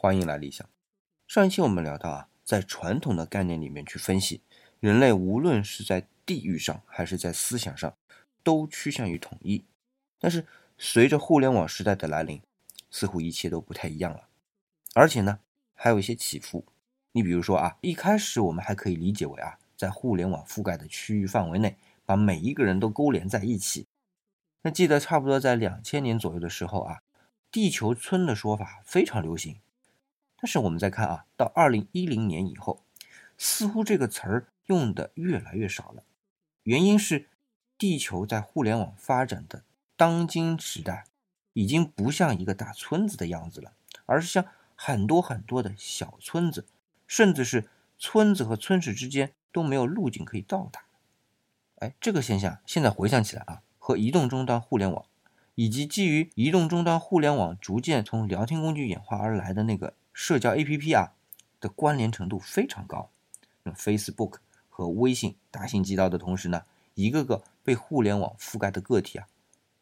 欢迎来理想。上一期我们聊到啊，在传统的概念里面去分析，人类无论是在地域上还是在思想上，都趋向于统一。但是随着互联网时代的来临，似乎一切都不太一样了，而且呢，还有一些起伏。你比如说啊，一开始我们还可以理解为啊，在互联网覆盖的区域范围内，把每一个人都勾连在一起。那记得差不多在两千年左右的时候啊，地球村的说法非常流行。但是我们再看啊，到二零一零年以后，似乎这个词儿用的越来越少了。原因是，地球在互联网发展的当今时代，已经不像一个大村子的样子了，而是像很多很多的小村子，甚至是村子和村市之间都没有路径可以到达。哎，这个现象现在回想起来啊，和移动终端互联网，以及基于移动终端互联网逐渐从聊天工具演化而来的那个。社交 APP 啊的关联程度非常高，那 Facebook 和微信大行其道的同时呢，一个个被互联网覆盖的个体啊，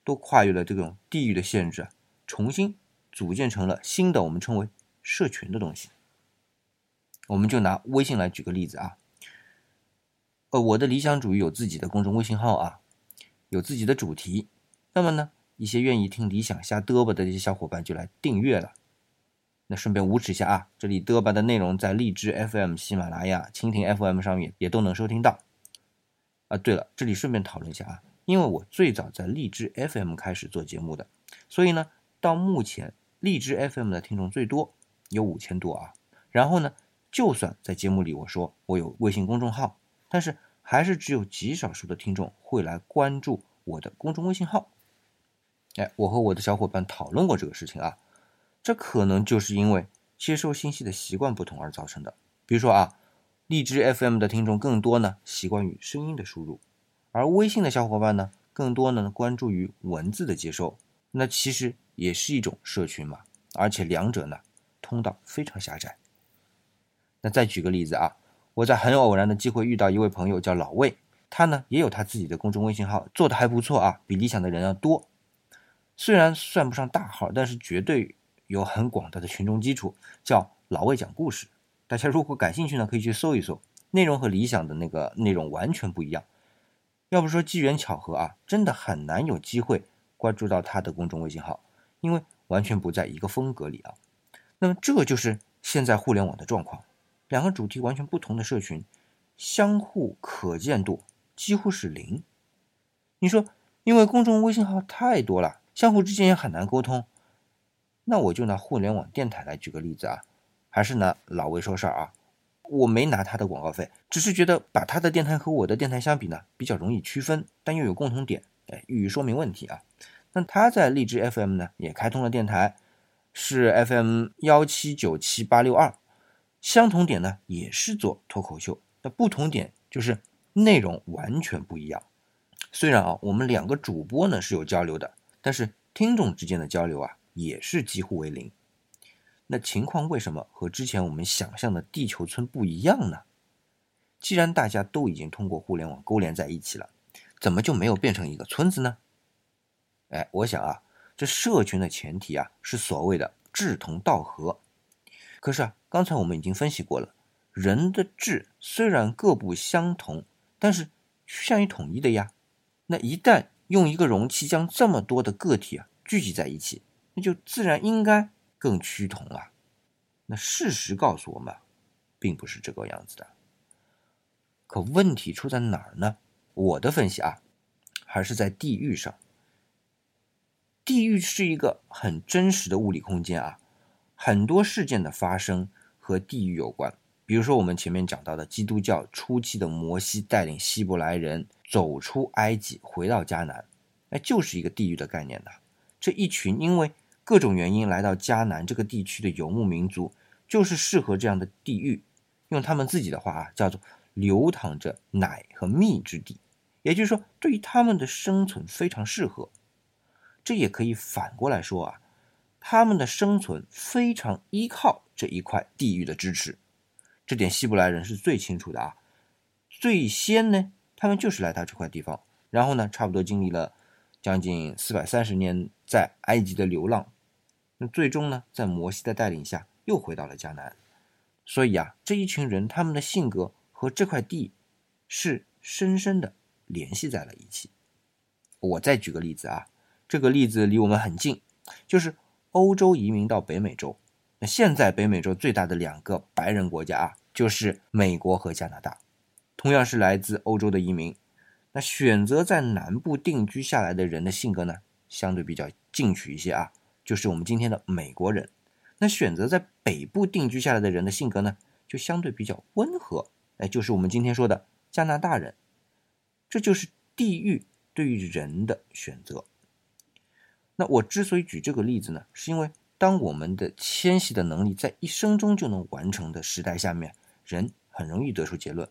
都跨越了这种地域的限制，重新组建成了新的我们称为社群的东西。我们就拿微信来举个例子啊，呃，我的理想主义有自己的公众微信号啊，有自己的主题，那么呢，一些愿意听理想瞎嘚啵的这些小伙伴就来订阅了。那顺便无耻一下啊，这里嘚吧的内容在荔枝 FM、喜马拉雅、蜻蜓 FM 上面也都能收听到。啊，对了，这里顺便讨论一下啊，因为我最早在荔枝 FM 开始做节目的，所以呢，到目前荔枝 FM 的听众最多有五千多啊。然后呢，就算在节目里我说我有微信公众号，但是还是只有极少数的听众会来关注我的公众微信号。哎，我和我的小伙伴讨论过这个事情啊。这可能就是因为接收信息的习惯不同而造成的。比如说啊，荔枝 FM 的听众更多呢，习惯于声音的输入，而微信的小伙伴呢，更多呢关注于文字的接收。那其实也是一种社群嘛，而且两者呢，通道非常狭窄。那再举个例子啊，我在很偶然的机会遇到一位朋友叫老魏，他呢也有他自己的公众微信号，做的还不错啊，比理想的人要多。虽然算不上大号，但是绝对。有很广大的群众基础，叫老魏讲故事。大家如果感兴趣呢，可以去搜一搜，内容和理想的那个内容完全不一样。要不说机缘巧合啊，真的很难有机会关注到他的公众微信号，因为完全不在一个风格里啊。那么这就是现在互联网的状况，两个主题完全不同的社群，相互可见度几乎是零。你说，因为公众微信号太多了，相互之间也很难沟通。那我就拿互联网电台来举个例子啊，还是拿老魏说事儿啊。我没拿他的广告费，只是觉得把他的电台和我的电台相比呢，比较容易区分，但又有共同点，哎，予以说明问题啊。那他在荔枝 FM 呢，也开通了电台，是 FM 幺七九七八六二，相同点呢，也是做脱口秀，那不同点就是内容完全不一样。虽然啊，我们两个主播呢是有交流的，但是听众之间的交流啊。也是几乎为零，那情况为什么和之前我们想象的地球村不一样呢？既然大家都已经通过互联网勾连在一起了，怎么就没有变成一个村子呢？哎，我想啊，这社群的前提啊是所谓的志同道合。可是啊，刚才我们已经分析过了，人的志虽然各不相同，但是趋向于统一的呀。那一旦用一个容器将这么多的个体啊聚集在一起，那就自然应该更趋同了。那事实告诉我们，并不是这个样子的。可问题出在哪儿呢？我的分析啊，还是在地域上。地域是一个很真实的物理空间啊，很多事件的发生和地域有关。比如说我们前面讲到的基督教初期的摩西带领希伯来人走出埃及，回到迦南，那就是一个地域的概念的。这一群因为各种原因来到迦南这个地区的游牧民族，就是适合这样的地域，用他们自己的话啊，叫做流淌着奶和蜜之地，也就是说，对于他们的生存非常适合。这也可以反过来说啊，他们的生存非常依靠这一块地域的支持。这点希伯来人是最清楚的啊。最先呢，他们就是来到这块地方，然后呢，差不多经历了将近四百三十年在埃及的流浪。那最终呢，在摩西的带领下，又回到了迦南。所以啊，这一群人他们的性格和这块地是深深的联系在了一起。我再举个例子啊，这个例子离我们很近，就是欧洲移民到北美洲。那现在北美洲最大的两个白人国家啊，就是美国和加拿大，同样是来自欧洲的移民。那选择在南部定居下来的人的性格呢，相对比较进取一些啊，就是我们今天的美国人。那选择在北部定居下来的人的性格呢，就相对比较温和，哎，就是我们今天说的加拿大人。这就是地域对于人的选择。那我之所以举这个例子呢，是因为当我们的迁徙的能力在一生中就能完成的时代下面，人很容易得出结论。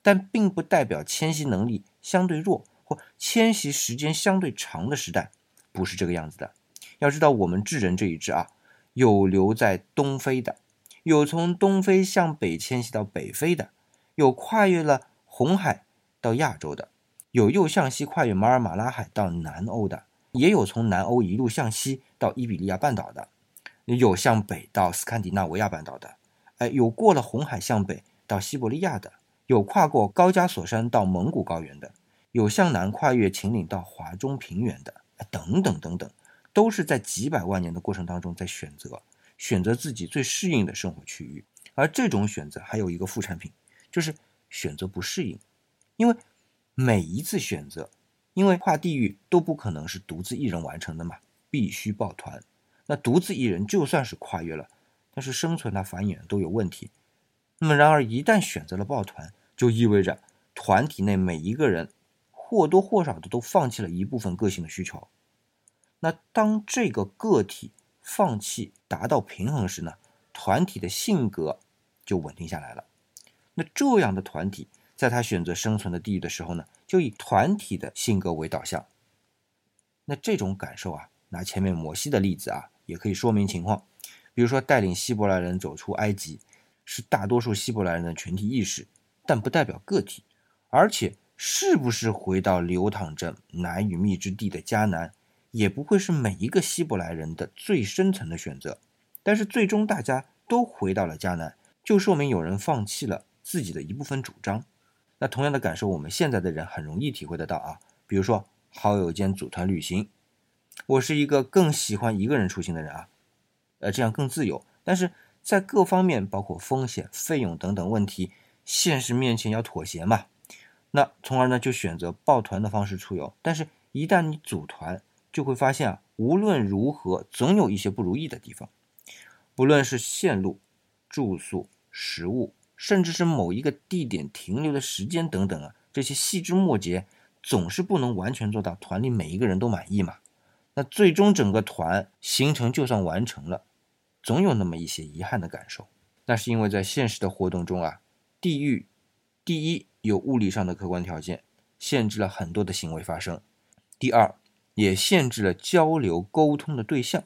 但并不代表迁徙能力相对弱或迁徙时间相对长的时代不是这个样子的。要知道，我们智人这一支啊。有留在东非的，有从东非向北迁徙到北非的，有跨越了红海到亚洲的，有又向西跨越马尔马拉海到南欧的，也有从南欧一路向西到伊比利亚半岛的，有向北到斯堪的纳维亚半岛的，哎，有过了红海向北到西伯利亚的，有跨过高加索山到蒙古高原的，有向南跨越秦岭到华中平原的，等等等等。都是在几百万年的过程当中在选择，选择自己最适应的生活区域，而这种选择还有一个副产品，就是选择不适应，因为每一次选择，因为跨地域都不可能是独自一人完成的嘛，必须抱团。那独自一人就算是跨越了，但是生存啊繁衍都有问题。那么然而一旦选择了抱团，就意味着团体内每一个人或多或少的都放弃了一部分个性的需求。那当这个个体放弃达到平衡时呢，团体的性格就稳定下来了。那这样的团体，在他选择生存的地域的时候呢，就以团体的性格为导向。那这种感受啊，拿前面摩西的例子啊，也可以说明情况。比如说，带领希伯来人走出埃及，是大多数希伯来人的群体意识，但不代表个体。而且，是不是回到流淌着奶与蜜之地的迦南？也不会是每一个希伯来人的最深层的选择，但是最终大家都回到了迦南，就说明有人放弃了自己的一部分主张。那同样的感受，我们现在的人很容易体会得到啊。比如说好友间组团旅行，我是一个更喜欢一个人出行的人啊，呃，这样更自由。但是在各方面，包括风险、费用等等问题，现实面前要妥协嘛。那从而呢，就选择抱团的方式出游。但是，一旦你组团，就会发现啊，无论如何，总有一些不如意的地方。不论是线路、住宿、食物，甚至是某一个地点停留的时间等等啊，这些细枝末节，总是不能完全做到团里每一个人都满意嘛。那最终整个团行程就算完成了，总有那么一些遗憾的感受。那是因为在现实的活动中啊，地域第一有物理上的客观条件，限制了很多的行为发生；第二。也限制了交流沟通的对象。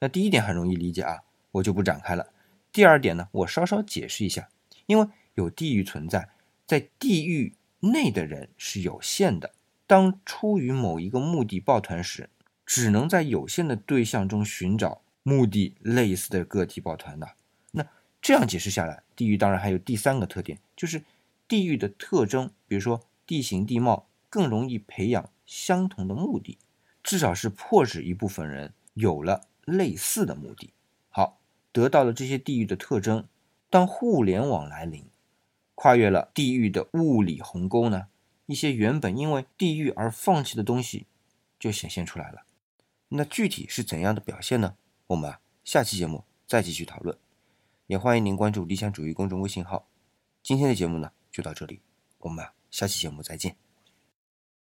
那第一点很容易理解啊，我就不展开了。第二点呢，我稍稍解释一下。因为有地域存在，在地域内的人是有限的。当出于某一个目的抱团时，只能在有限的对象中寻找目的类似的个体抱团的。那这样解释下来，地域当然还有第三个特点，就是地域的特征，比如说地形地貌，更容易培养相同的目的。至少是迫使一部分人有了类似的目的。好，得到了这些地域的特征，当互联网来临，跨越了地域的物理鸿沟呢？一些原本因为地域而放弃的东西就显现出来了。那具体是怎样的表现呢？我们啊，下期节目再继续讨论。也欢迎您关注理想主义公众微信号。今天的节目呢，就到这里，我们啊，下期节目再见。